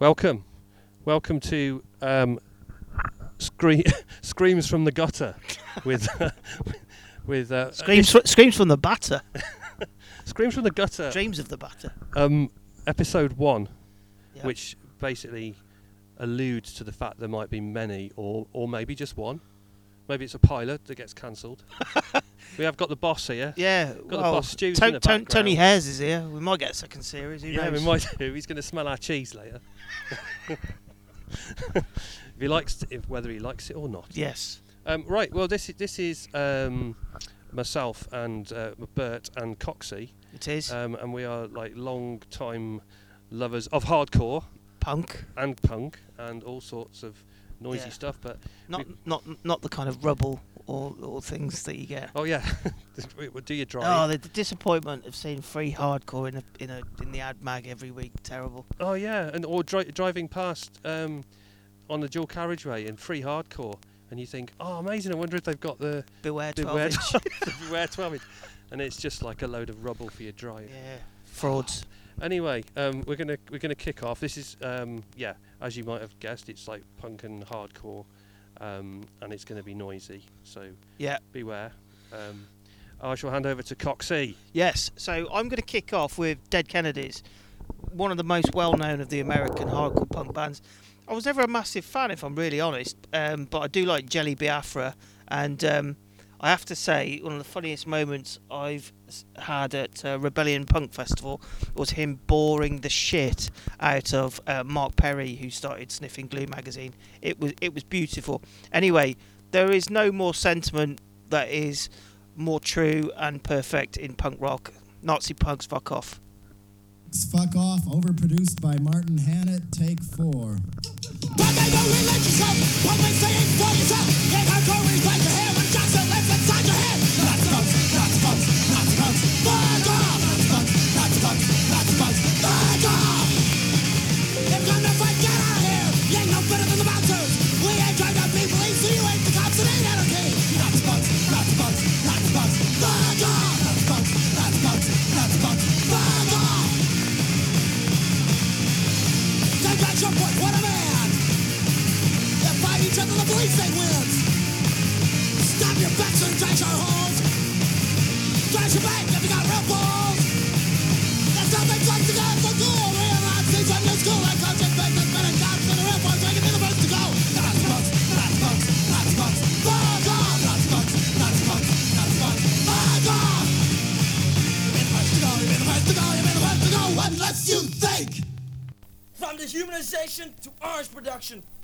Welcome, welcome to um, Screams from the Gutter with with uh, Screams, fr- screams from the batter. Screams from the Gutter, Dreams of the batter. um, episode one, Yeah. which basically alludes to the fact there might be many, or or maybe just one. Maybe it's a pilot that gets cancelled. we have got the boss here. Yeah. Got the boss Stu's Ton- in the Ton- Tony. Hares is here. We might get a second series. Yeah, knows? we might do. He's going to smell our cheese later. if he likes, if whether he likes it or not. Yes. Um, right. Well, this is this is um, myself and uh, Bert and Coxie, It is. um, and we are like long time lovers of hardcore Punk. and punk and all sorts of noisy Yeah. stuff. But Not not not the kind of rubble or, or things that you get. oh yeah, Well, do your drive. Oh, the, the disappointment of seeing free hardcore in a in a in the ad mag every week. Terrible. Oh yeah, and or dri- driving past um, on the dual carriageway in free hardcore, and you think, oh amazing! I wonder if they've got the Beware 12 Beware inch. Beware 12 inch. And it's just like a load of rubble for your drive. yeah. Frauds. Anyway, um, we're gonna we're gonna kick off. This is um, yeah, as you might have guessed, it's like punk and hardcore, um, and it's gonna be noisy. So Yeah. beware. Um, I shall hand over to Coxie. Yes. So I'm going to kick off with Dead Kennedys, one of the most well-known of the American hardcore punk bands. I was never a massive fan, if I'm really honest, um, but I do like Jello Biafra, and um, I have to say one of the funniest moments I've had at uh, Rebellion Punk Festival was him boring the shit out of uh, Mark Perry, who started sniffing Glue magazine. It was it was beautiful. Anyway, there is no more sentiment that is more true and perfect in punk rock. Nazi punks, fuck off. Fuck Off, overproduced by Martin Hannett, take four. What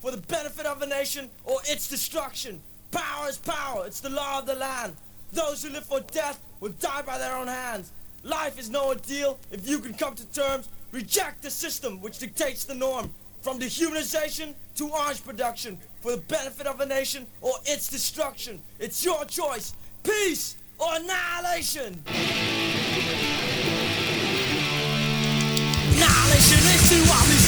for the benefit of a nation or its destruction. Power is power, it's the law of the land. Those who live for death will die by their own hands. Life is no ordeal if you can come to terms. Reject the system which dictates the norm. From dehumanization to orange production, for the benefit of a nation or its destruction. It's your choice. Peace or annihilation. Annihilation is all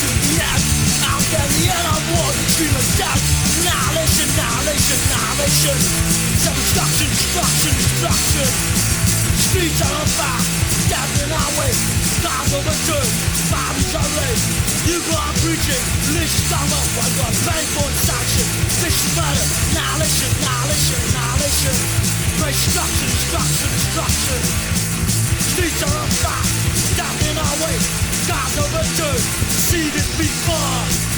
Out the end of war, dream of death. Annihilation, annihilation, annihilation. Self-destruction, destruction, destruction. Streets are on fire, death in our way. Cars overturned, bodies are raised. You go on preaching, lynch stomach, while you're paying for sanction. This is murder, annihilation, annihilation, annihilation. Destruction, destruction, destruction. Streets are on fire, death in our way. Cars overturned, seen it before.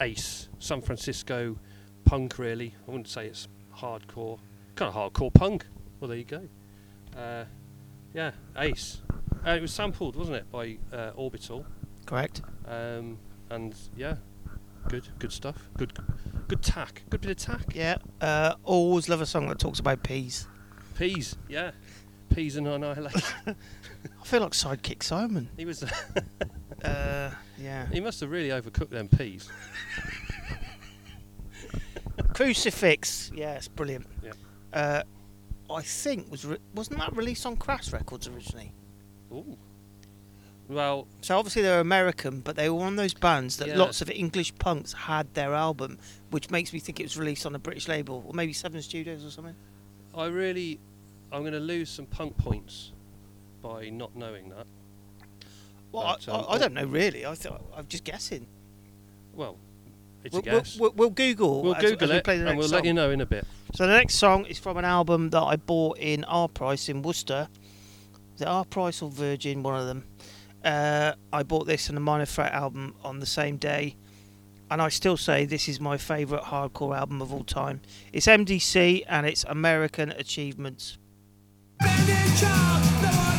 Ace, San Francisco punk, really. I wouldn't say it's hardcore. Kind of hardcore punk. Well, there you go. Uh, yeah, Ace. Uh, it was sampled, wasn't it, by uh, Orbital. Correct. Um, and yeah, good, good stuff. Good, good tack. Good bit of tack. Yeah. Uh, always love a song that talks about peas. Peas, yeah. Peas and Annihilation. I feel like Sidekick Simon. He was. uh, yeah. He must have really overcooked them peas. Crucifix. Yeah, it's brilliant. Yeah. Uh, I think was re- wasn't that released on Crass Records originally? Ooh. Well, so obviously they're American, but they were one of those bands that yeah. lots of English punks had their album, which makes me think it was released on a British label or maybe Seven Studios or something. I really I'm going to lose some punk points by not knowing that. Well, But, I, um, I, I oh. don't know really. I th- I'm just guessing. Well, it's We'll, a guess. we'll, we'll Google. We'll as- as Google we it play the and next we'll song. let you know in a bit. So the next song is from an album that I bought in Our Price in Worcester. The it Our Price or Virgin? One of them. Uh, I bought this and the Minor Threat album on the same day, and I still say this is my favourite hardcore album of all time. It's MDC and it's American Achievements. Abandoned child,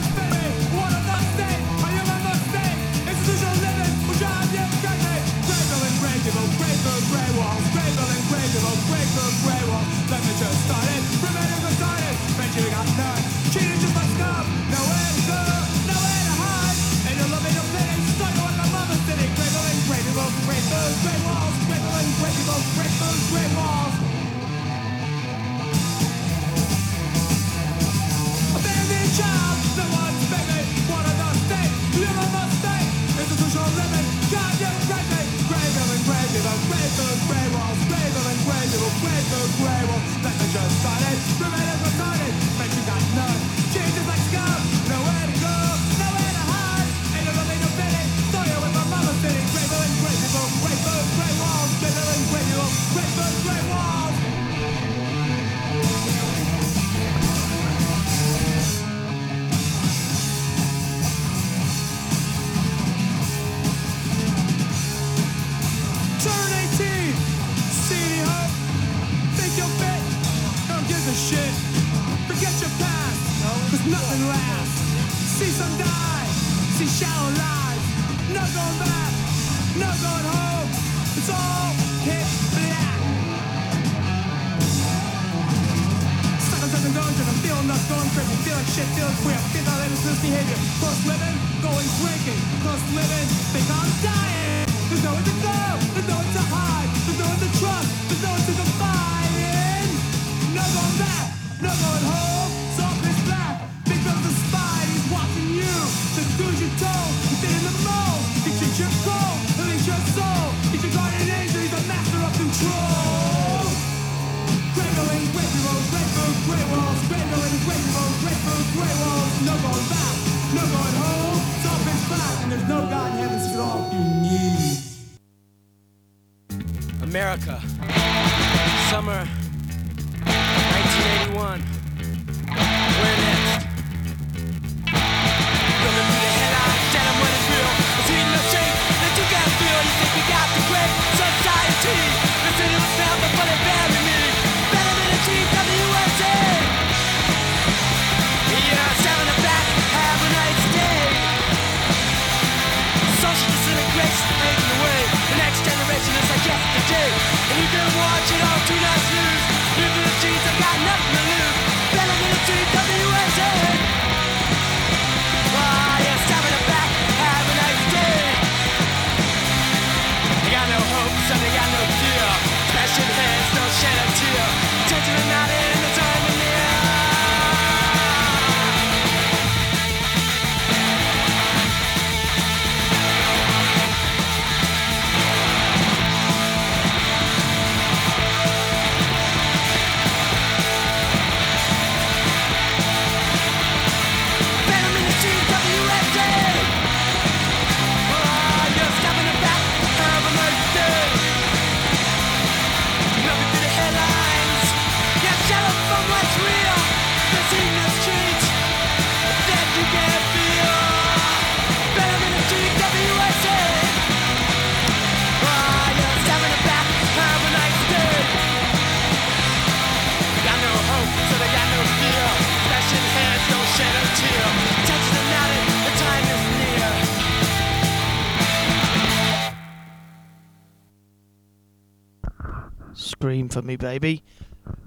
baby.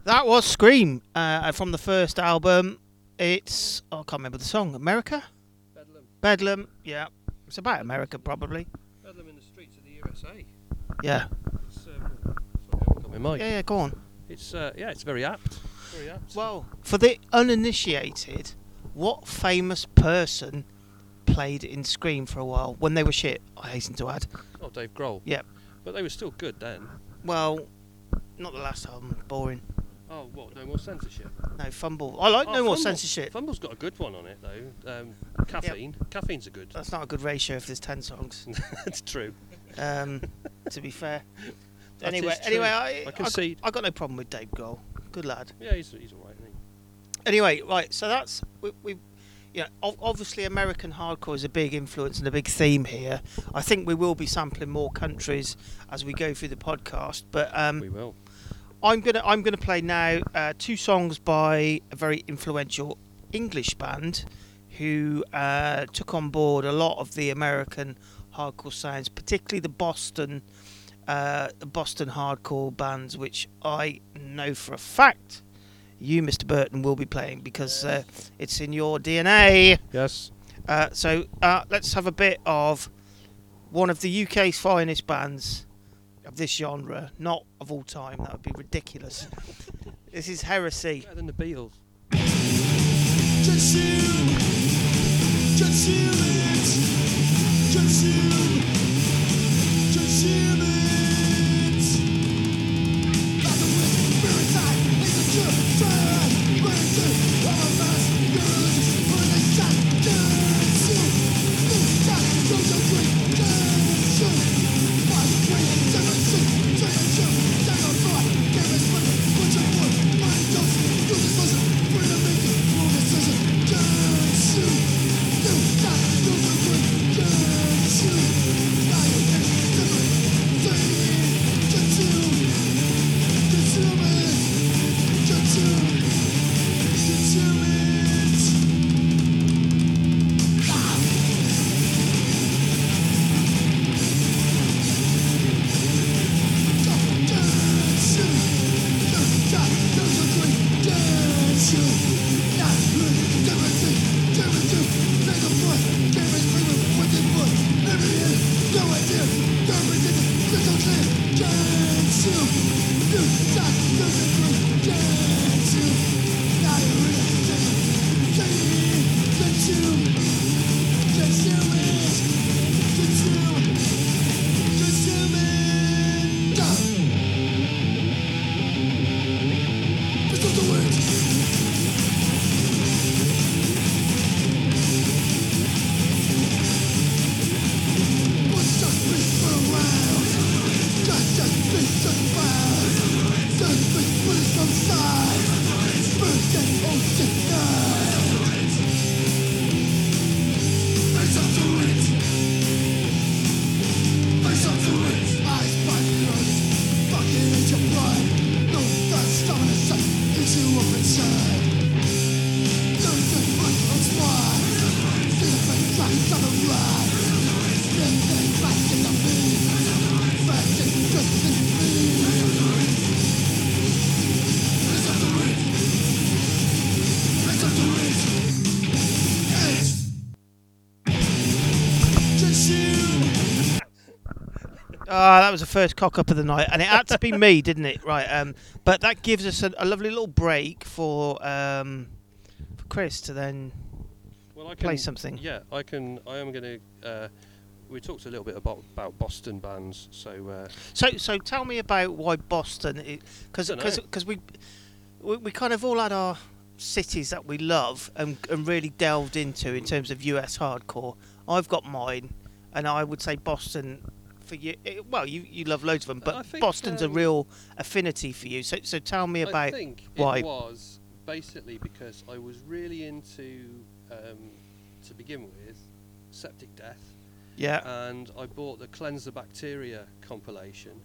That was Scream uh, from the first album. It's oh, I can't remember the song. America. Bedlam. Bedlam. Yeah, it's about America probably. Bedlam in the streets of the USA. Yeah. It's, um, sorry. Yeah, yeah, go on. It's uh, yeah, it's very apt. Very apt. Well, for the uninitiated, what famous person played in Scream for a while when they were shit? I hasten to add. Oh, Dave Grohl. Yeah. But they were still good then. Well, not the last album. Boring. Oh, what? No more censorship. No Fumble. I like Oh, No More Fumble. Censorship. Fumble's got a good one on it though. Um, caffeine. Caffeine's a good. That's not a good ratio if there's ten songs. That's true. Um, to be fair. That anyway, is true. anyway, I, I concede. I, got no problem with Dave Grohl. Good lad. Yeah, he's he's alright. Isn't? Anyway, right. So that's we. we you know, obviously American hardcore is a big influence and a big theme here. I think we will be sampling more countries as we go through the podcast. But um, We will. I'm gonna I'm gonna play now uh, two songs by a very influential English band who uh, took on board a lot of the American hardcore sounds, particularly the Boston uh, Boston hardcore bands, which I know for a fact you, Mr. Burton, will be playing because uh, it's in your DNA. Yes. Uh, so uh, let's have a bit of one of the UK's finest bands of this genre, not of all time. That would be ridiculous. this is Heresy. Better than the Beatles. Just you, just you it, just you, just you was the first cock up of the night, and it had to be me, didn't it? Right. Um, but that gives us a, a lovely little break for um, for Chris to then. Well, I can Play something. Yeah, I can. I am going to. Uh, we talked a little bit about about Boston bands, so uh, So, so tell me about why Boston, because because we, we we kind of all had our cities that we love and and really delved into in terms of US hardcore. I've got mine, and I would say Boston. For you, eh, well, you, you love loads of them, but think, Boston's a um, real affinity for you. So, so tell me about why. I think why. it was basically because I was really into, um, to begin with, Septic Death, yeah, and I bought the Cleanse the Bacteria compilation,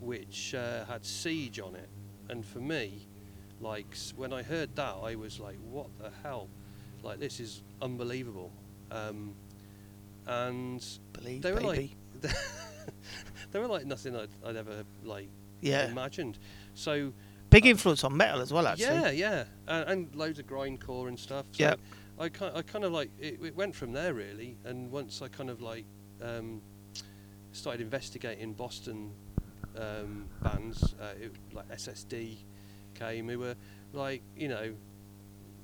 which uh, had Siege on it, and for me, like when I heard that, I was like, "What the hell? Like this is unbelievable." Um, and believe they were baby. like, they were like nothing I'd, I'd ever like yeah, imagined. So big influence on metal as well. Actually, yeah, yeah, and, and loads of grindcore and stuff. So Yeah. I kind I kind of like it, it went from there really, and once I kind of like um, started investigating Boston um, bands, uh, it, like SSD came, who were like you know,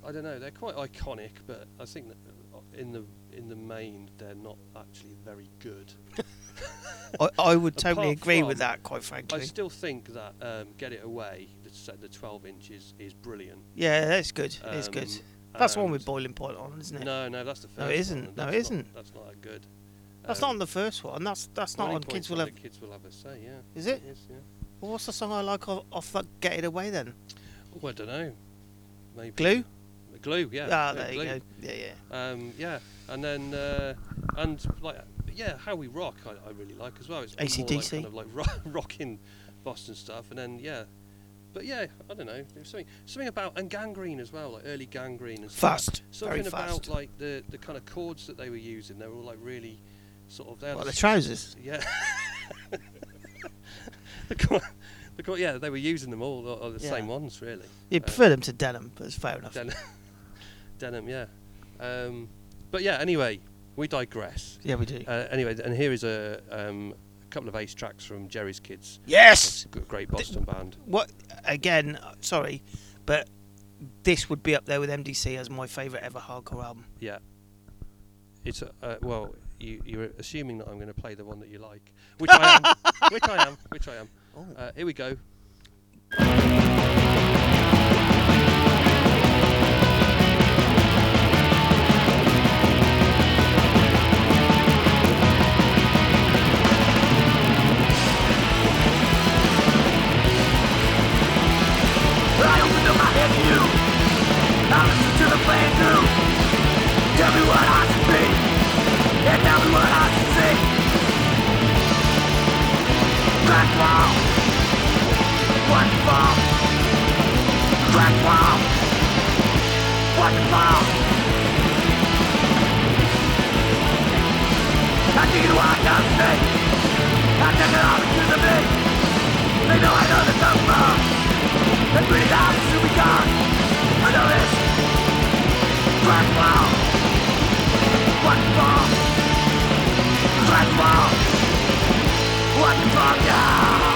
I don't know, they're quite iconic, but I think that uh, in the in the main they're not actually very good. I, I would totally Apart agree with that, quite frankly. I still think that um, Get It Away, the, the 12 inches, is brilliant. yeah, that's good. it's good. Um, That's one with boiling point on, isn't it? No, no, that's the first. No, it one, isn't. and No, it that's not- isn't. That's not that good. That's Um, not on the first one. That's that's not on Kids Will one Have. Kids will have a say. Yeah. Is it? Yes, yeah. Well, what's the song I like off, off that Get It Away then? Oh, I don't know. Maybe Glue? Glue. Yeah. ah, yeah, there glue. you go. Yeah, yeah. Um, yeah, and then uh, and like yeah, how we rock, I, I really like as well. It's more like AC/DC? kind of like ro- rocking Boston stuff, and then yeah, but yeah, I don't know. There's something something about and Gang Green as well, like early Gang Green and stuff. Fast. Something Very about fast. like the the kind of chords that they were using. They were all like really sort of. Like the trousers? Yeah. the the yeah, they were using them all, or the same ones really. You Uh, prefer them to denim, but it's fair enough. Denim, denim, yeah. Um, but yeah, anyway, we digress. Yeah, we do. Uh, anyway, and here is a, um, a couple of ace tracks from Jerry's Kids. yes! G- Great Boston band. What? Again, uh, sorry, but this would be up there with MDC as my favourite ever hardcore album. Yeah. It's a, uh, well, you, you're assuming that I'm going to play the one that you like, which I am, which I am, which I am. Oh. Uh, here we go. Me what I should be. Tell me what I should see. Crack wall. What fall? Crack wall. What fall? I walk down the street. I take it all into the me. They know I know that I'm wrong. And pretty down to be gone. I know this. Crack. What fall? Crack wall. What? Yeah.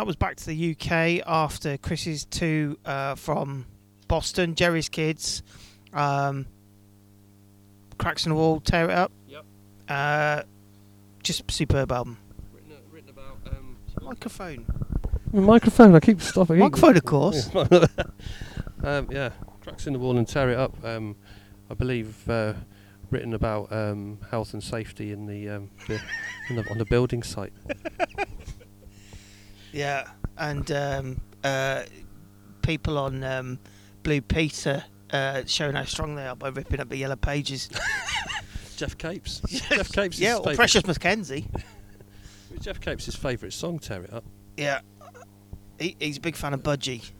Excellent. That was back to the UK after Chris's two uh, from Boston, Jerry's Kids, um, Cracks in the Wall, Tear It Up. Yep. Uh, just superb album. Written, written about um, Microphone. microphone. I keep stopping. Microphone, of course. um, yeah, cracks in the wall and tear it up. Um, I believe uh, written about um, health and safety in the, um, the, in the on the building site. Yeah, and um, uh, people on um, Blue Peter uh, showing how strong they are by ripping up the yellow pages. Geoff Capes. Geoff Capes. yeah, or Precious Mackenzie. Geoff Capes' favourite song, "Tear It Up." Yeah, he, he's a big fan of Budgie.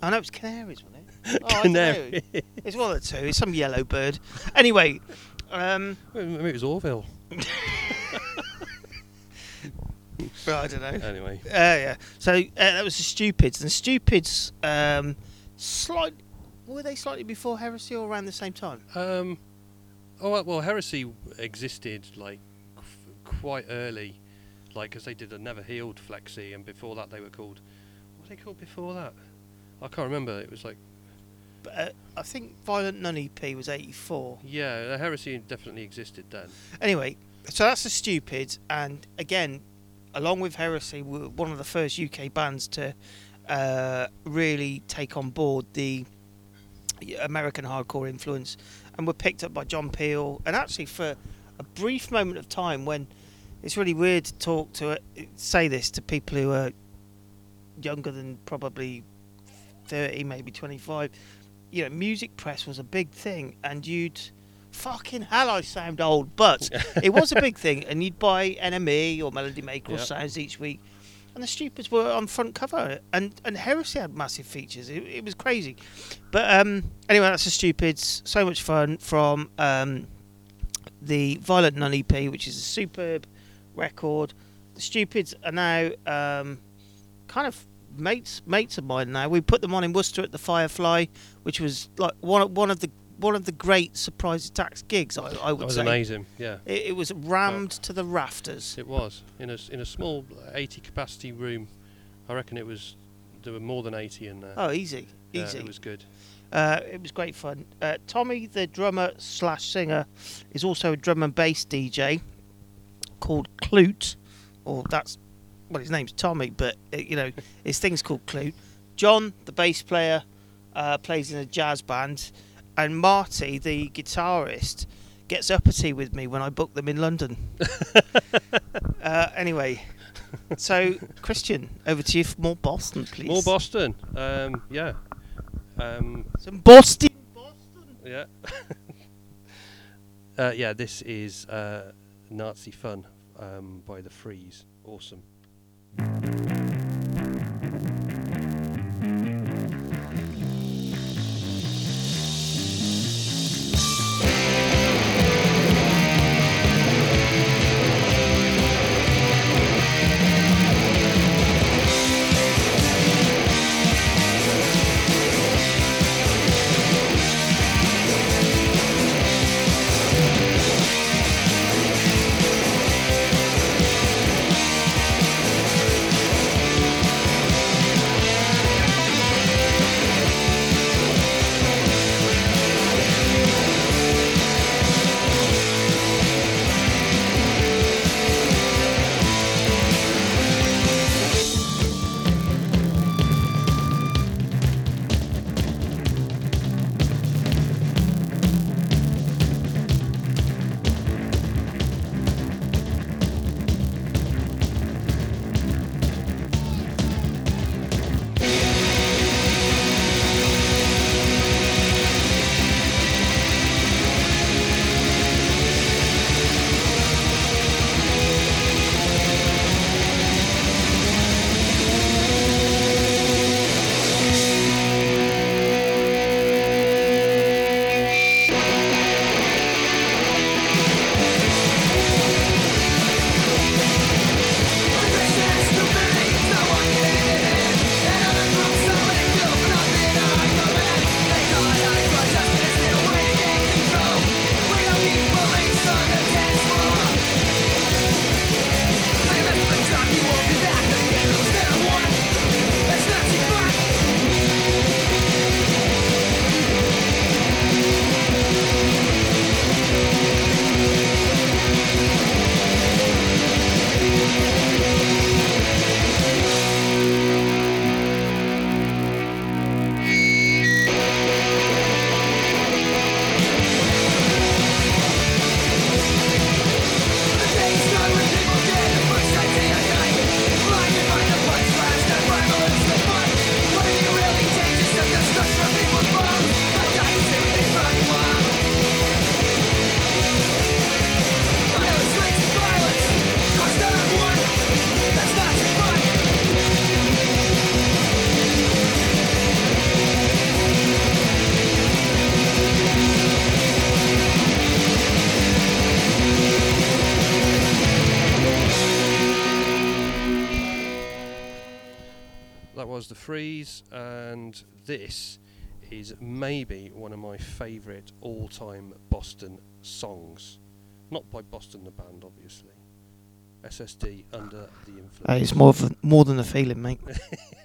I know it's Canaries, wasn't it? Oh. Canary. It's one of the two. It's some yellow bird. Anyway, um, Maybe it was Orville. I don't know. Anyway, Uh, yeah. So uh, that was the Stupids, and the Stupids, um, slight. Were they slightly before Heresy or around the same time? um, oh well, well, Heresy existed like f- quite early, like because they did a Never Healed flexi, and before that they were called. What were they called before that? I can't remember. It was like But, uh, I think Violent Nun EP was '84. yeah, the Heresy definitely existed then. Anyway, so that's the Stupids, and again, along with Heresy, were one of the first UK bands to uh, really take on board the American hardcore influence, and were picked up by John Peel. And actually, for a brief moment of time, when it's really weird to talk to uh, say this to people who are younger than probably thirty, maybe twenty-five. You know, music press was a big thing, and you'd fucking hell, I sound old, but it was a big thing, and you'd buy NME or Melody Maker or Sounds each week, and the Stupids were on front cover, and and Heresy had massive features. It, it was crazy, but um, anyway, that's the Stupids. So much fun from um, the Violent Nun EP, which is a superb record. The Stupids are now um, kind of mates mates of mine now. We put them on in Worcester at the Firefly, which was like one one of the one of the great surprise attacks gigs. I, I That would was say amazing. Yeah, It, it was rammed to the rafters. it was in a in a small 80 capacity room. I reckon it was there were more than 80 in there. Oh, easy, Yeah, easy. it was good. Uh, it was great fun. Uh, Tommy, the drummer slash singer, is also a drum and bass DJ called Klute, or that's well, his name's Tommy, but uh, you know his thing's called Klute. John, the bass player, uh, plays in a jazz band, and Marty, the guitarist, gets uppity with me when I book them in London. uh, anyway, so Christian, over to you for more Boston, please. More Boston. Um, yeah. Um, Some Boston. yeah. uh, yeah. This is uh, Nazi Fun um, by the Freeze. Awesome. This is maybe one of my favourite all-time Boston songs. Not by Boston the band, obviously. SSD under the influence. Uh, it's more of more than a feeling, mate.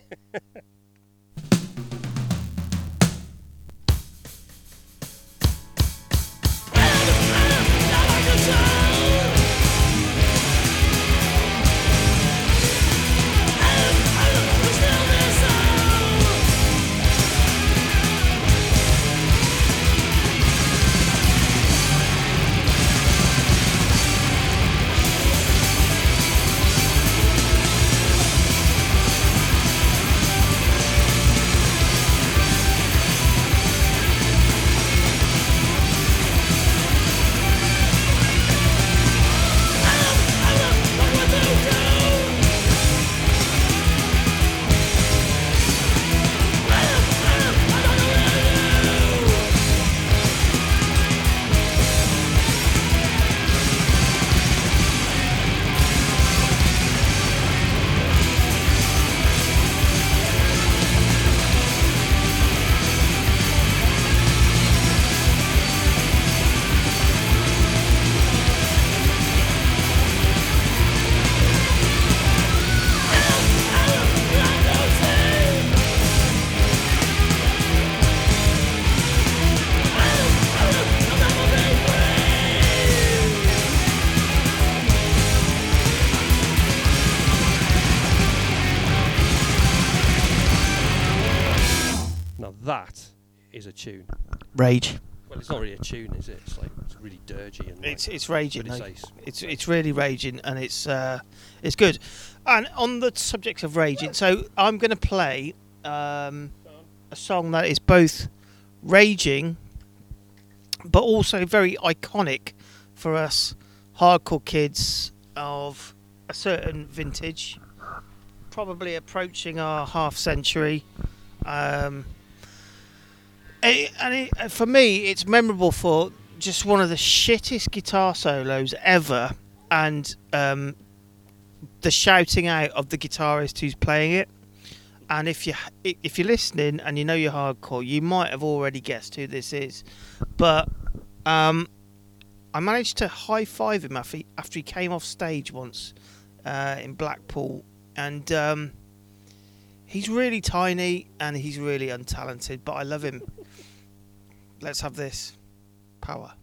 Rage. Well, it's not really a tune, is it? It's like it's really dirgy and. It's like, it's raging. it's though. ace. It's it's really raging and it's uh, it's good. And on the subject of raging, so I'm going to play um, a song that is both raging, but also very iconic for us hardcore kids of a certain vintage, probably approaching our half century. Um, it, and it, uh, for me, it's memorable for just one of the shittest guitar solos ever, and um, the shouting out of the guitarist who's playing it. And if you if you're listening and you know you're hardcore, you might have already guessed who this is. But um, I managed to high five him after he, after he came off stage once uh, in Blackpool, and um, he's really tiny and he's really untalented, but I love him. Let's have this power.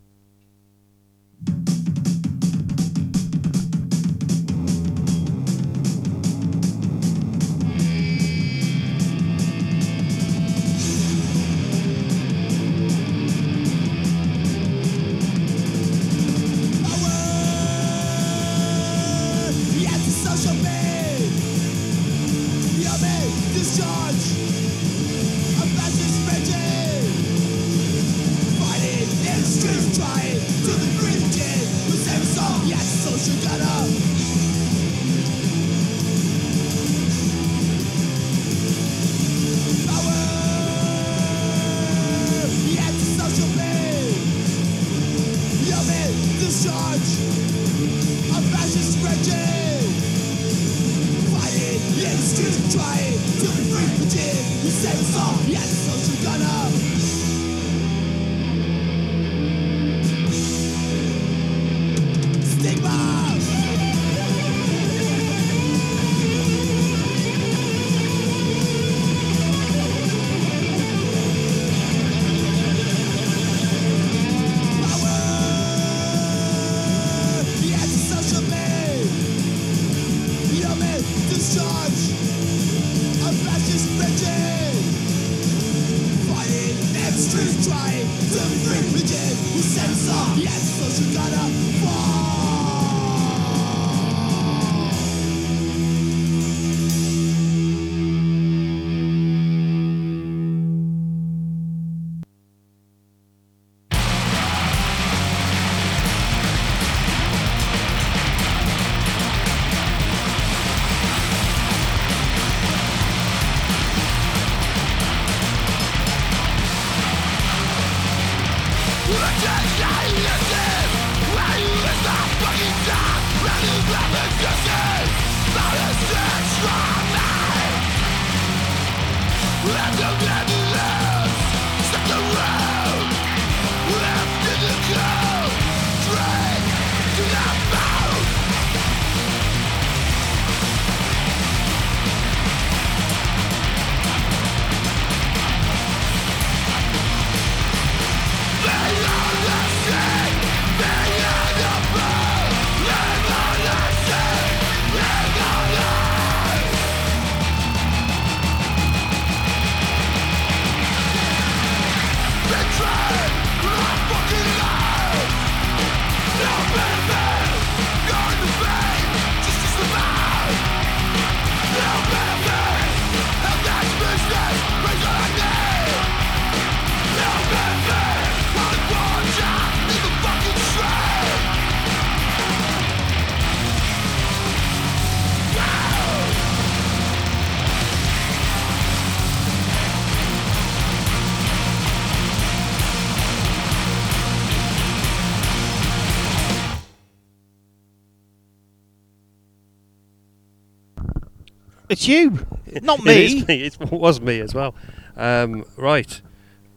It's you, not me. is me. It was me as well. Um, right.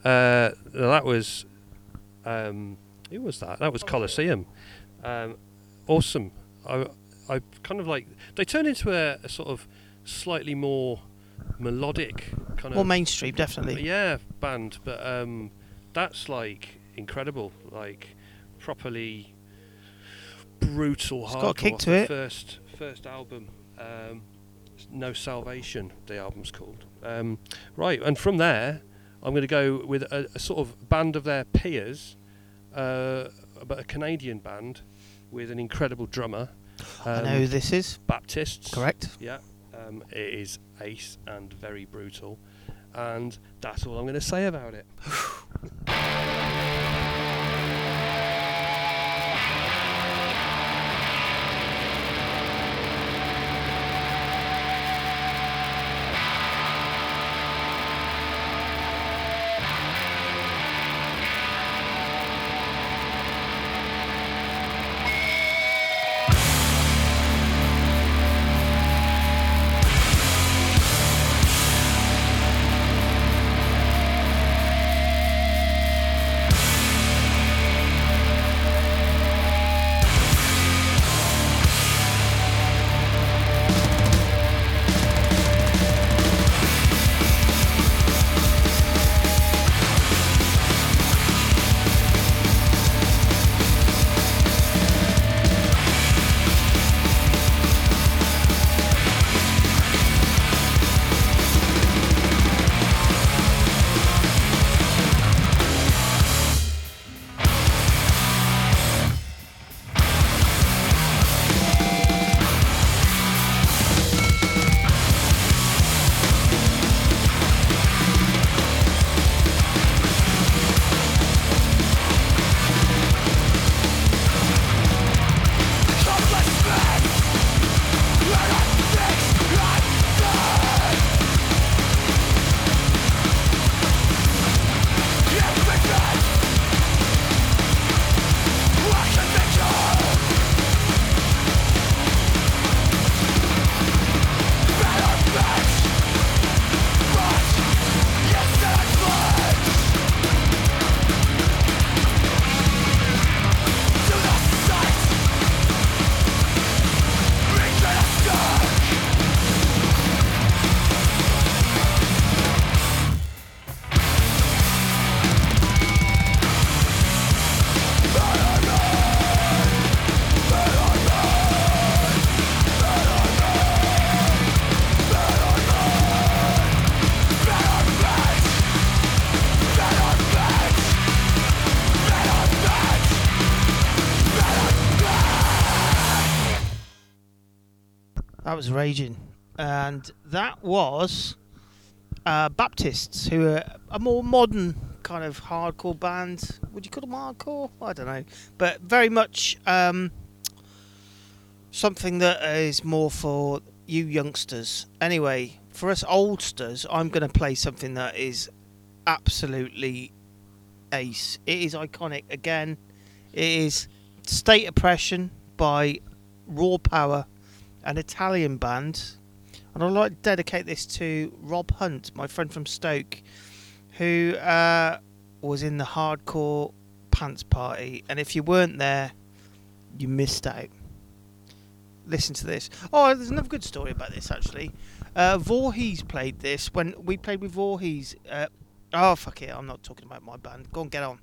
Uh, that was. Um, who was that? That was Coliseum. Um, awesome. I, I kind of like. They turned into a, a sort of slightly more melodic kind More of. More mainstream, definitely. Yeah, band. But um, that's like incredible. Like properly brutal It's hardcore. got a kick to it. First, first album. Um, no Salvation, the album's called. Um, right, and from there, I'm going to go with a, a sort of band of their peers, uh, but a Canadian band with an incredible drummer. I um, know who this is. Baptists. Correct. Yeah, um, it is ace and very brutal, and that's all I'm going to say about it. That was raging, and that was uh, Baptists, who are a more modern kind of hardcore band. Would you call them hardcore? I don't know, but very much um, something that is more for you youngsters. Anyway, for us oldsters, I'm going to play something that is absolutely ace. It is iconic again. It is State Oppression by Raw Power, an Italian band. And I'd like to dedicate this to Rob Hunt, my friend from Stoke, who uh, was in the hardcore pants party. And if you weren't there, you missed out. Listen to this. Oh, there's another good story about this actually. Uh, Voorhees played this when we played with Voorhees. Uh, oh fuck it, I'm not talking about my band. Go on, get on.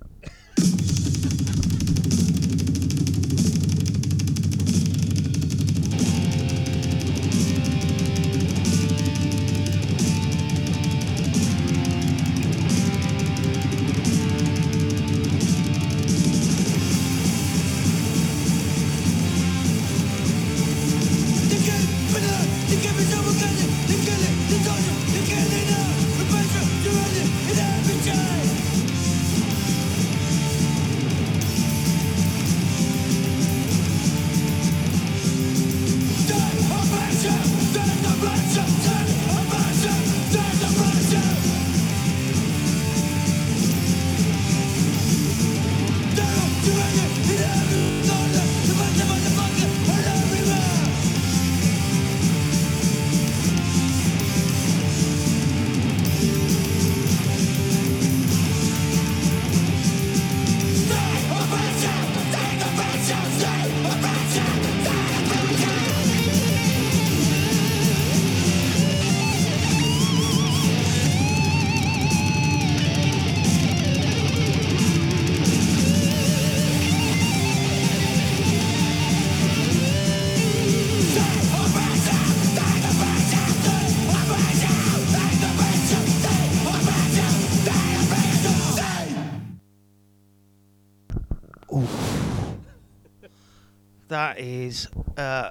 Is. Uh,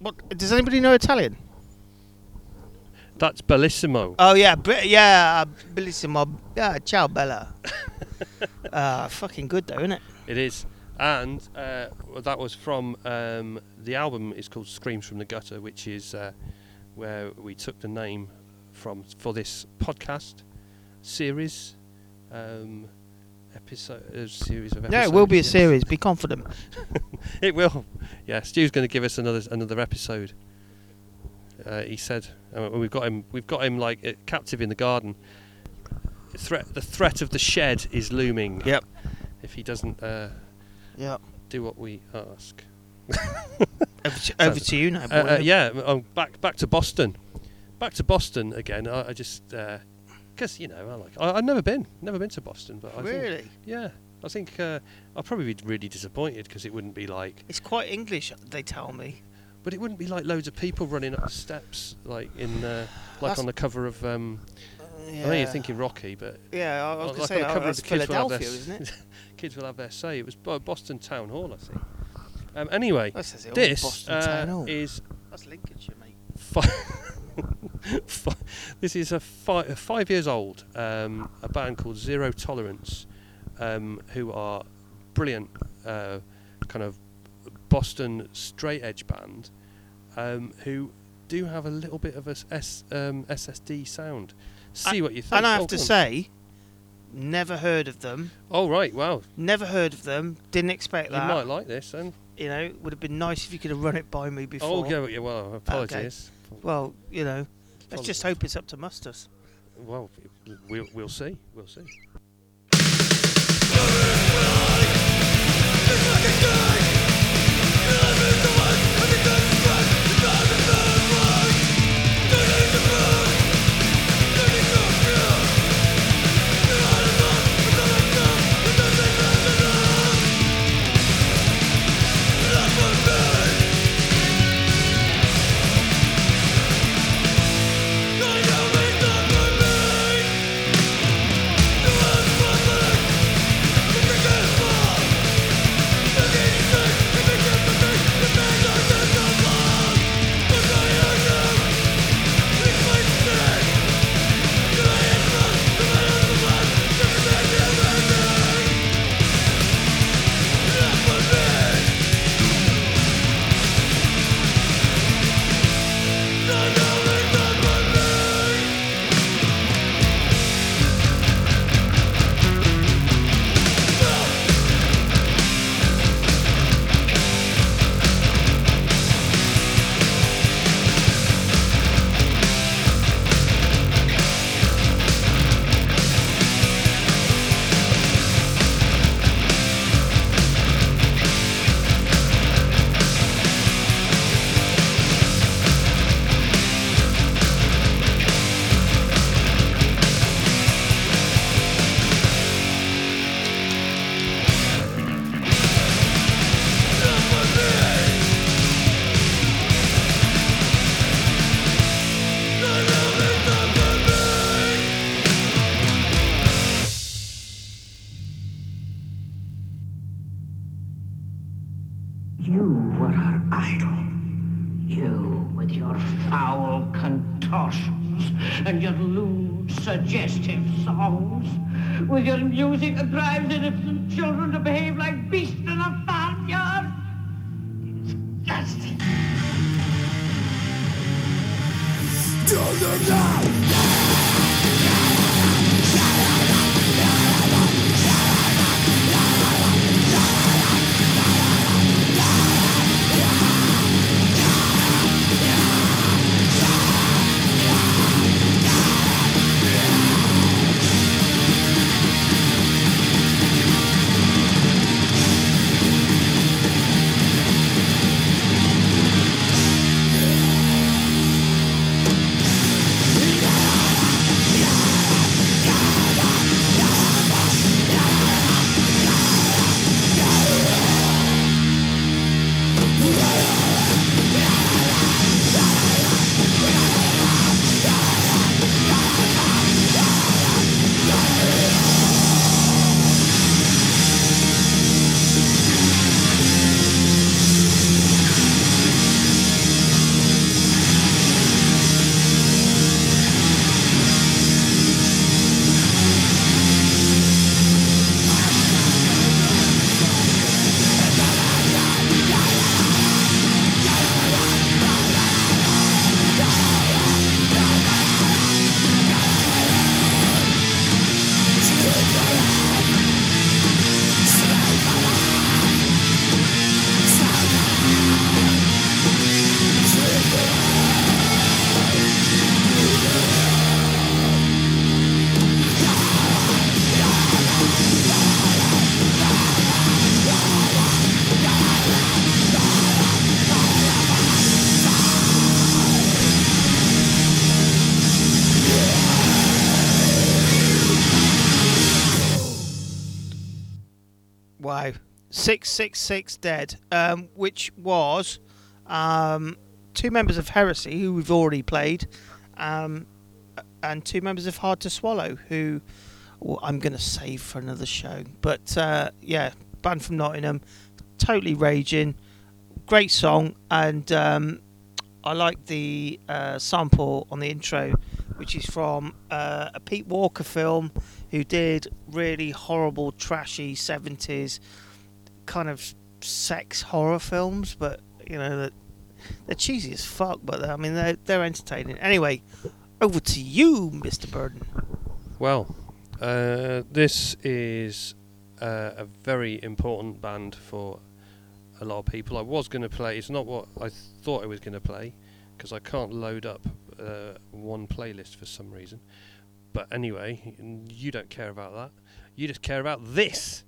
what does anybody know Italian? That's bellissimo. Oh yeah, Br- yeah, uh, bellissimo. Yeah, ciao bella. uh, fucking good though, isn't it? It is. And uh, well, that was from um, the album is called Screams from the Gutter, which is uh, where we took the name from for this podcast series. Um, episode uh, series of episodes. Yeah, it will be a yes. series. Be confident. It will. Yeah, Stu's going to give us another another episode. Uh, he said, uh, we've got him. We've got him like uh, captive in the garden. Threat. The threat of the shed is looming. Yep. If he doesn't uh, Yeah. do what we ask. Over to, over to you now. Uh, yeah. Oh, back back to Boston. Back to Boston again. I, I just because you know I like. I, I've never been. Never been to Boston, but I think Really? yeah. I think uh, I'll probably be really disappointed because it wouldn't be like It's quite English, they tell me. But it wouldn't be like loads of people running up the steps, like in, uh, like That's- on the cover of. Um, Yeah. I know you're thinking Rocky, but Yeah, I was like going to on say the cover oh, of the kids will have their Philadelphia, isn't it? kids will have their say. It was Boston Town Hall, I think. Um, anyway, That says it all, this uh, is That's Lincolnshire, mate. this is a, fi- five years old. Um, a band called Zero Tolerance, um, who are brilliant, uh, kind of Boston straight edge band, um, who do have a little bit of a s- S, um, SSD sound. See what you think. And I have Oh, to say, never heard of them. oh right, wow, Never heard of them. Didn't expect you that. might like this, then. You know, would have been nice if you could have run it by me before. Oh yeah, yeah, well, apologies. Well, you know, let's Apologies. just hope it's up to musters. Well, we'll we'll see, we'll see. Suggestive songs. With your music that drives innocent children to behave like beasts in a farmyard. Disgusting. Thank Wow. 666 Dead, um, which was um, two members of Heresy, who we've already played, um, and two members of Hard to Swallow, who well, I'm going to save for another show. But uh, yeah, band from Nottingham, totally raging, great song, and um, I like the uh, sample on the intro, which is from uh, a Pete Walker film who did really horrible, trashy 70s kind of sex horror films, but you know that they're cheesy as fuck. But I mean they're they're entertaining. Anyway, over to you, Mr. Burden. Well, uh, this is uh, a very important band for a lot of people. I was going to play. It's not what I thought I was going to play because I can't load up uh, one playlist for some reason. But anyway, you don't care about that. You just care about this.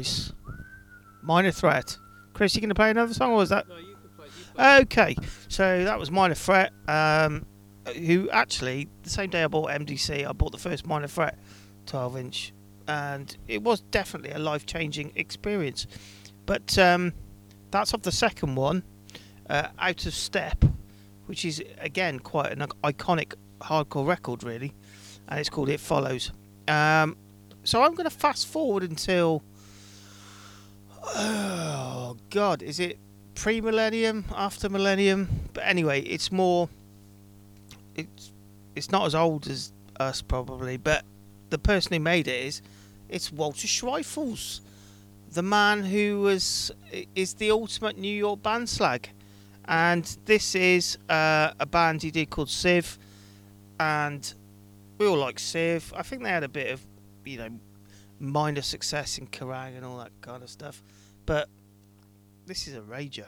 Nice. Minor Threat. Chris, you going to play another song, or was that? Okay, so that was Minor Threat. Um, who actually the same day I bought MDC, I bought the first Minor Threat 12 inch, and it was definitely a life changing experience. But um, that's off the second one, uh, Out of Step, which is again quite an iconic hardcore record, really, and it's called It Follows. Um, so I'm going to fast forward until. Oh God, is it pre-millennium, after millennium? But anyway, it's more. It's it's not as old as us probably, but the person who made it is it's Walter Schreifels, the man who was is the ultimate New York band slag, and this is uh, a band he did called Civ, and we all like Civ. I think they had a bit of you know minor success in Kerrang and all that kind of stuff, but this is a rager.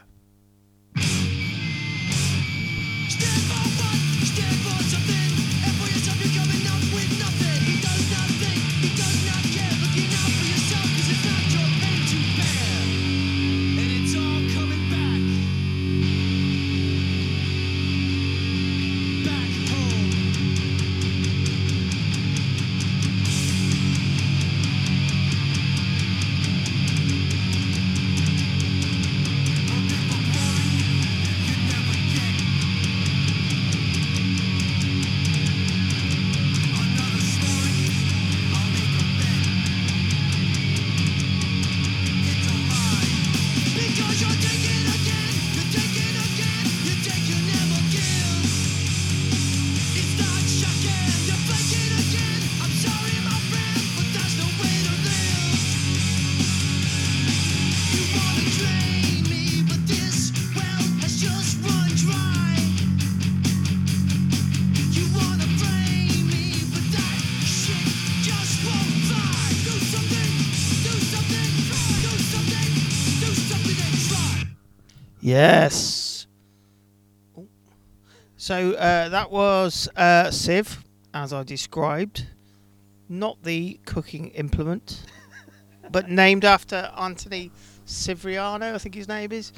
Yes. So uh, that was uh, Civ, as I described. Not the cooking implement, but named after Anthony Civriano, I think his name is.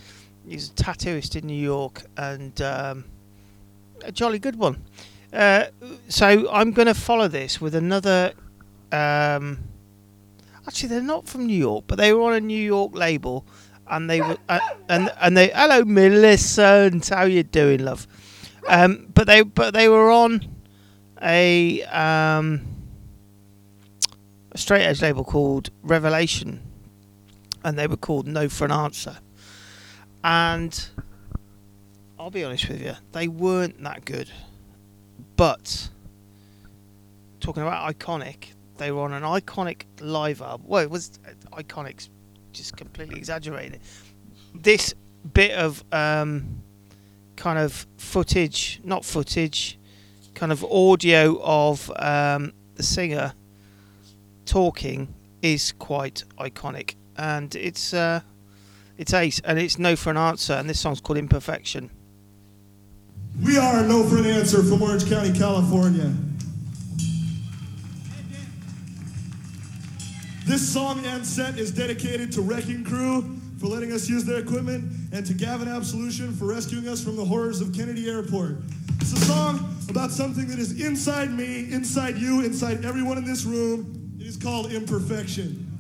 He's a tattooist in New York and um, a jolly good one. Uh, so I'm going to follow this with another. Um, actually, they're not from New York, but they were on a New York label, and they were uh, and and they. Hello, Millicent. How you doing, love? Um, but they but they were on a um, a straight edge label called Revelation, and they were called No for an Answer. And I'll be honest with you, they weren't that good. But talking about iconic, they were on an iconic live album. Well, it was uh, iconic, just completely exaggerated. This bit of um, kind of footage, not footage, kind of audio of um, the singer talking is quite iconic, and it's uh, it's ace, and it's no for an answer, and this song's called Imperfection. We are No for an Answer from Orange County, California. This song and set is dedicated to Wrecking Crew for letting us use their equipment and to Gavin Absolution for rescuing us from the horrors of Kennedy Airport. It's a song about something that is inside me, inside you, inside everyone in this room. It is called Imperfection.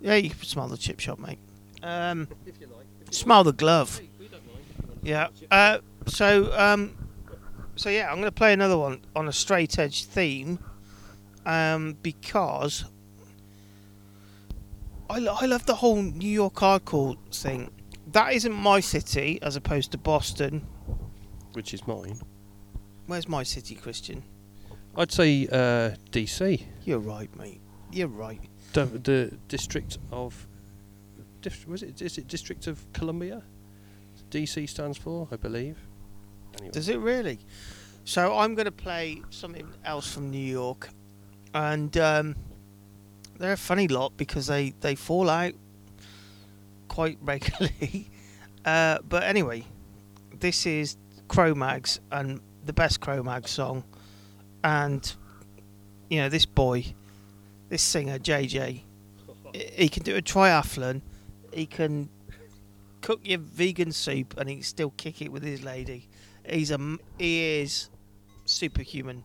Yeah, you can smell the chip shop, mate. Um, if you like smell the glove. Yeah. Uh, so, um, so yeah, I'm going to play another one on a straight edge theme, um, because I, lo- I love the whole New York hardcore thing. That isn't my city, as opposed to Boston. which is mine. Where's my city, Christian? I'd say uh, DC, You're right, mate. You're right. The, district of. Was it? Is it District of Columbia? DC stands for, I believe. Anyway, Does it really? So I'm going to play something else from New York, and um, they're a funny lot because they they fall out quite regularly. uh, but anyway, this is Cro-Mags and the best Cro-Mags song, and you know this boy, this singer JJ, he can do a triathlon. He can cook your vegan soup, and he can still kick it with his lady. He's a he is superhuman.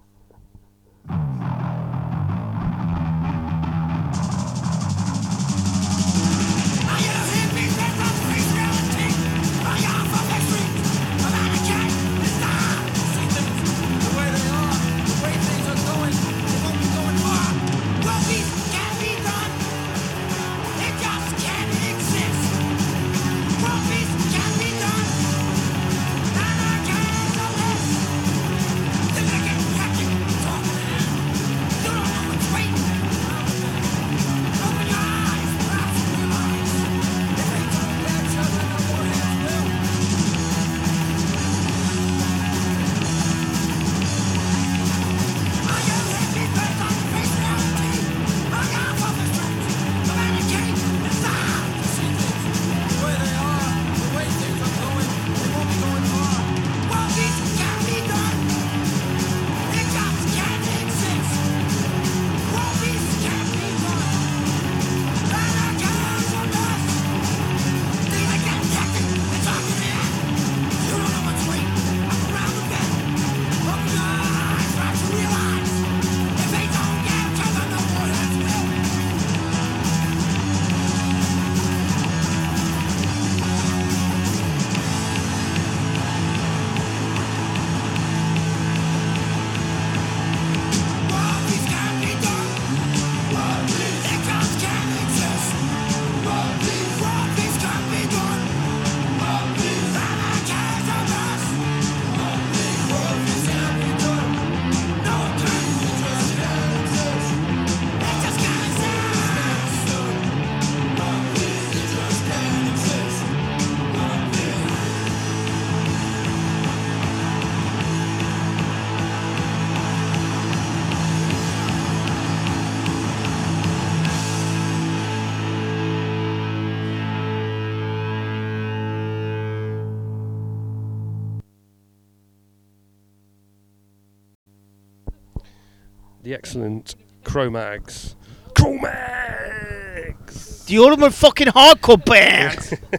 Excellent Cro-Mags. Cro-Mags! The ultimate fucking hardcore band.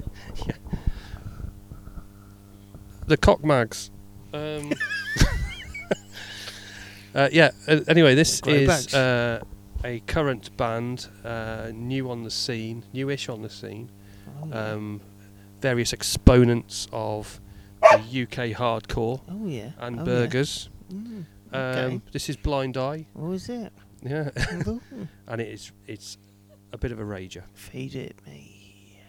The Cockmags. Um, uh, yeah, uh, anyway, this Cro-Mags. is uh, a current band, uh, new on the scene, newish on the scene. Um, various exponents of the UK hardcore oh yeah. and oh, yeah. burgers. Mm, Um, okay. This is Blind Eye, What was it? yeah, and it is it's a bit of a rager. Feed it me.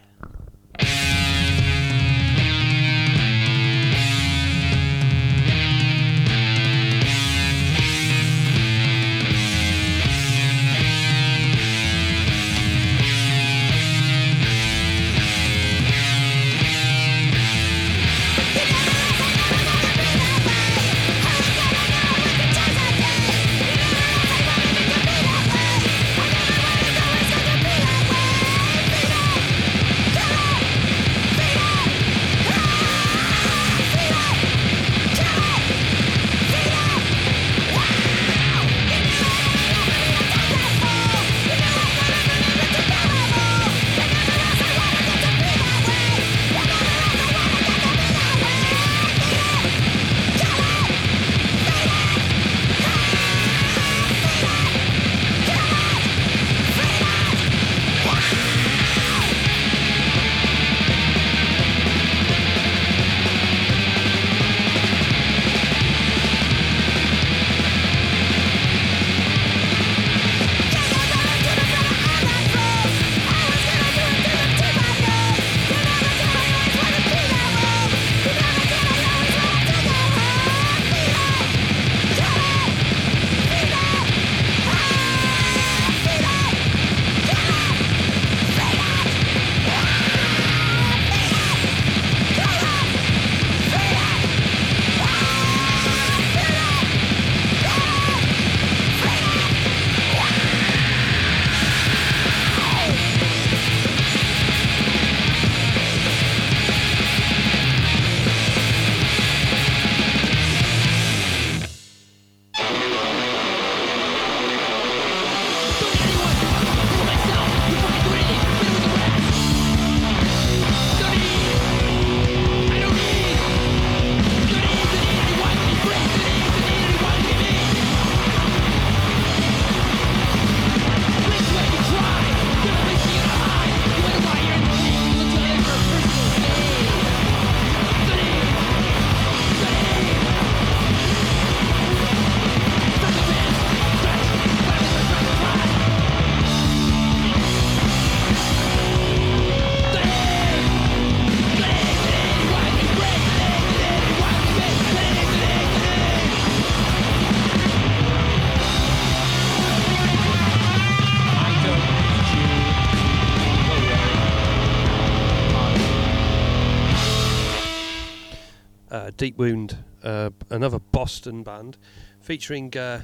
Deep Wound, uh, another Boston band, featuring uh,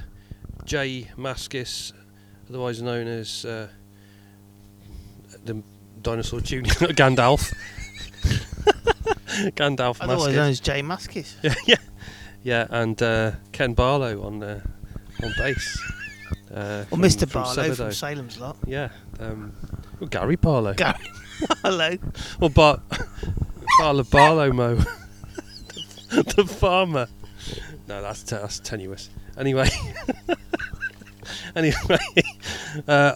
J Mascis, otherwise known as uh, the Dinosaur Junior Gandalf. Gandalf Mascis. Otherwise known as J Mascis. Yeah, yeah, yeah, and uh, Ken Barlow on uh, on bass. Uh, Or from- Mr. Barlow from Sebadoh. Salem's Lot. Yeah, um, well, Gary Barlow. Gary Barlow. Well, Bar- Barlow Barlow Mo, the farmer. No, that's te- that's tenuous. Anyway, anyway, uh,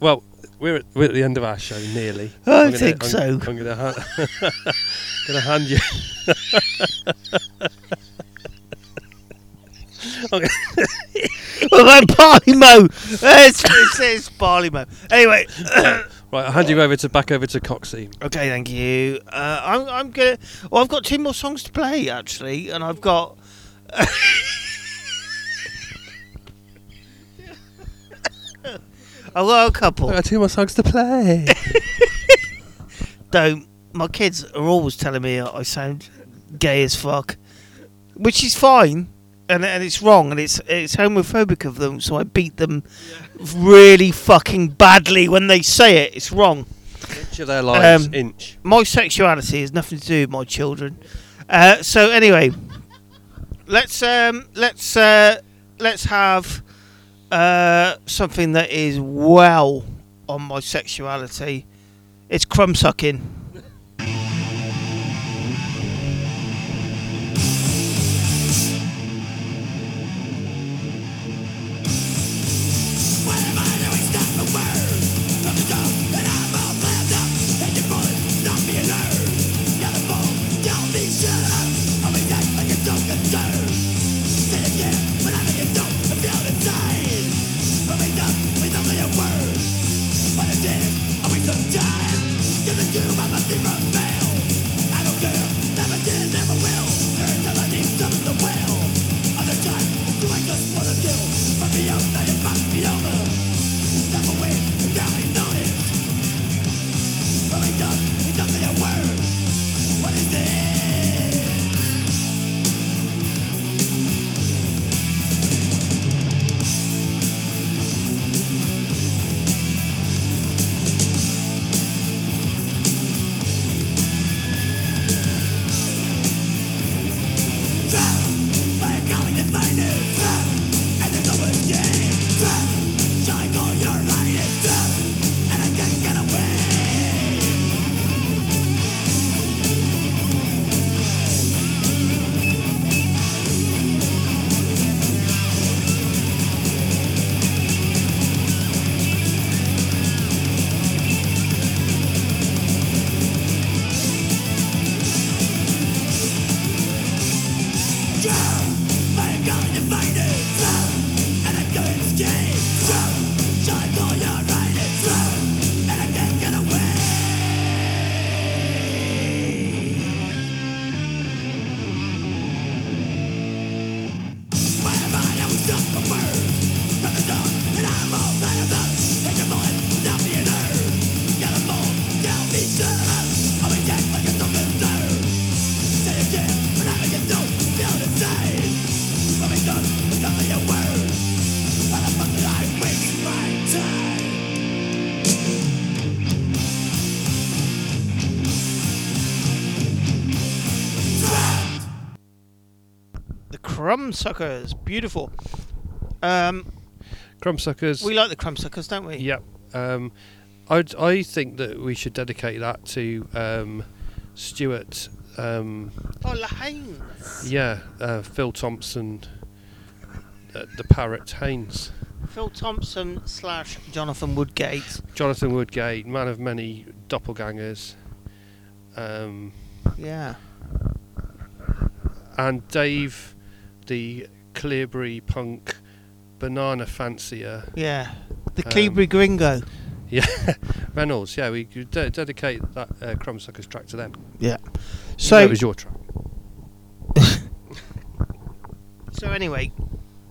well, we're at, we're at the end of our show nearly. I I'm gonna- think I'm- so. I'm gonna ha- gonna hand you. Well, then Barley Mo. It's, it's, it's Barley Mo. Anyway, Right, I'll hand you over to back over to Coxie. okay, thank you. Uh, I'm, I'm gonna. Well, I've got two more songs to play actually, and I've got. I've got a couple. I've got two more songs to play. Though my kids are always telling me I sound gay as fuck, which is fine, and and it's wrong, and it's it's homophobic of them. So I beat them really fucking badly when they say it. It's wrong. Inch of their lives, Um, inch. My sexuality has nothing to do with my children. Uh, so anyway, let's um, let's uh, let's have uh, something that is well on my sexuality. It's crumb sucking. Crumb suckers, beautiful. Um, Crumbsuckers. we like the crumb suckers, don't we? Yep. Um, I I think that we should dedicate that to um, Stuart. Um, Oh, Lahane. yeah, uh, Phil Thompson, uh, the Parrot Haynes, Phil Thompson slash Jonathan Woodgate. Jonathan Woodgate, man of many doppelgangers, um, Yeah. and Dave, the Clearbury punk banana fancier. Yeah. The Um, Gringo. Yeah, Reynolds. Yeah, we de- dedicate that uh, Crumbsuckers track to them. Yeah. So it was your track. so anyway,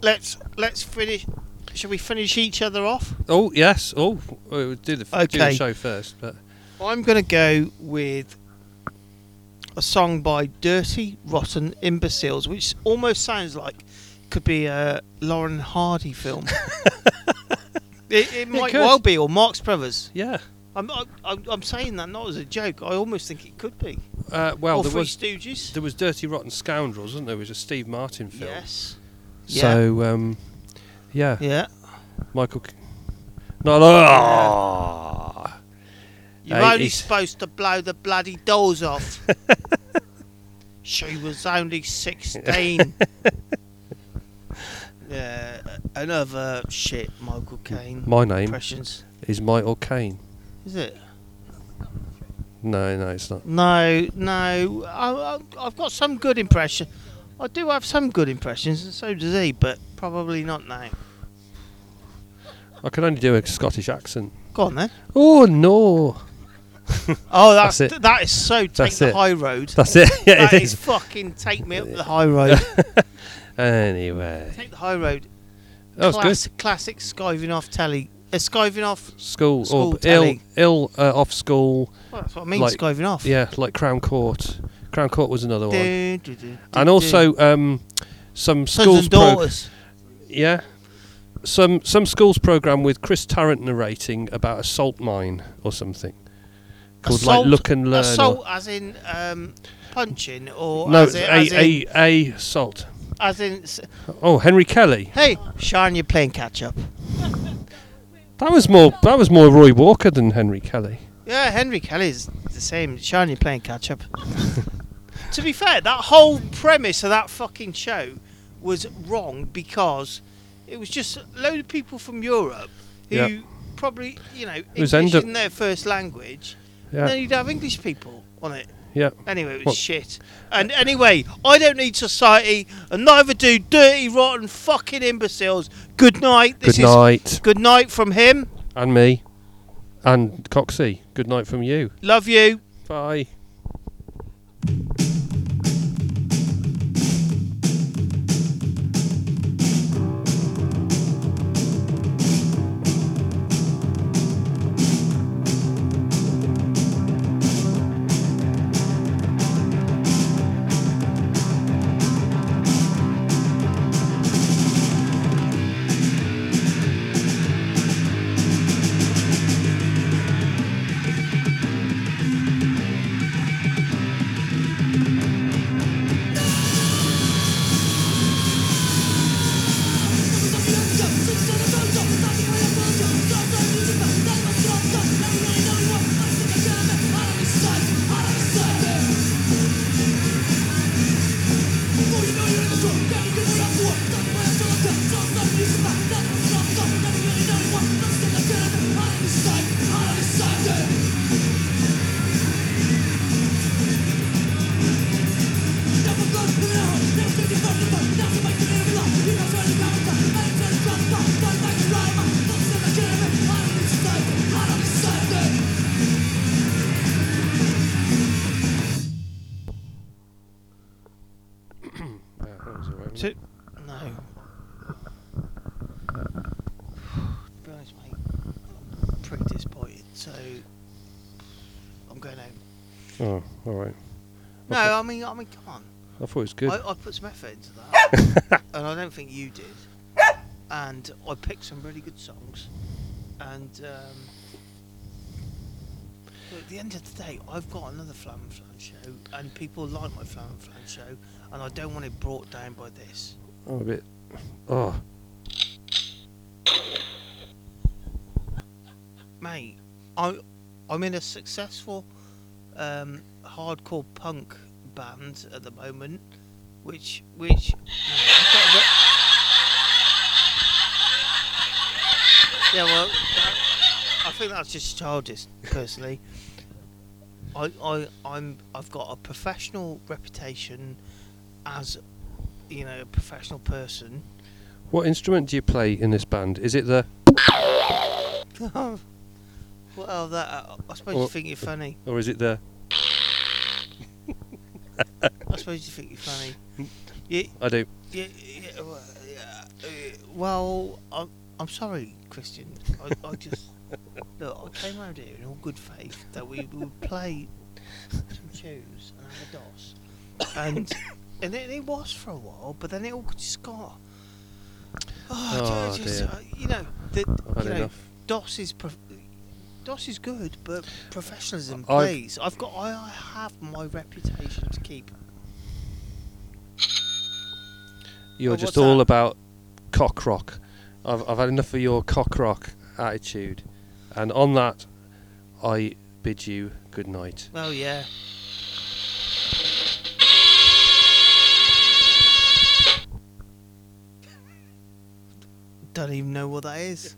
let's let's finish. Shall we finish each other off? Oh yes. Oh, we'll do the f- do the show first, but I'm going to go with a song by Dirty Rotten Imbeciles, which almost sounds like could be a Laurel and Hardy film. it, it might could. well be, or Marx Brothers. Yeah. I'm, I'm, I'm saying that not as a joke. I almost think it could be. Uh, well, or there Three was Stooges. there was Dirty Rotten Scoundrels, wasn't there? It was a Steve Martin film. Yes. So um, yeah, Yeah. Michael. C- no, no. ah. You're only supposed to blow the bloody doors off. she was only 16. yeah, another shit Michael Caine My name impressions. is Michael Caine. Is it? No, no, it's not. No, no. I, I, I've got some good impression. I do have some good impressions, and so does he, but probably not now. I can only do a Scottish accent. Go on then. Oh no, Oh, that's, That's it. that is so take That's the it. high road. that's it. yeah, That it is is. fucking take me up the high road. Anyway, take the high road. that was good. classic, skiving off telly. Uh, skiving off. School, School or ill, telly. ill uh, off school. Well, that's what I mean. Like- skiving off. Yeah, like Crown Court. Crown Court was another one, Du- du- du- du- and du. also um, some Sons schools. and pro- daughters. yeah, some some schools program with Chris Tarrant narrating about a salt mine or something called Assault- like Look and Learn. or- Assault, as in um, punching, or no, as in, a, as, in, a a salt. as in, s- Oh, Henry Kelly. hey, Sean, you're playing catch up. That was more. That was more Roy Walker than Henry Kelly. Yeah, Henry Kelly's the same. Sean, you're playing catch up. to be fair, that whole premise of that fucking show was wrong because it was just a load of people from Europe who Yeah. probably, you know, was English end up- isn't their first language. Yeah, Then you'd have English people on it. yeah. Anyway, it was Well- shit. And anyway, I don't need society, and neither do dirty, rotten, fucking imbeciles. Good night. This Good night, is good night from him. and me, and Coxie. Good night from you. Love you. Bye. Going home. Oh, all right. No, I mean, I mean, come on. I thought it was good. I, I put some effort into that, and I don't think you did. And I picked some really good songs, and um, at the end of the day, I've got another Flam and Flan show, and people like my Flam and Flan show, and I don't want it brought down by this. oh, a bit. Oh, mate, I I'm in a successful um, hardcore punk band at the moment, which which I've got a re- yeah, well, that, I think that's just childish, personally. I I I'm I've got a professional reputation as you know a professional person. what instrument do you play in this band? Is it the well, that uh, I suppose Or- you think you're funny. or is it the? I suppose you think you're funny. Yeah, I do. yeah, yeah, well, yeah, uh, well I'm, I'm sorry, Christian. I, I just look. I came around here in all good faith that we would play some tunes and have a dos, and and it, it was for a while, but then it all just got. Oh, Oh, just, dear. uh, you know, the, you know, enough. DOS is prof- DOS is good, but professionalism, I've- please. I've got, I, I have my reputation to keep. You're just what's all that? about cock rock. I've, I've had enough of your cock rock attitude. And on that, I bid you good night. Oh yeah. Don't even know what that is.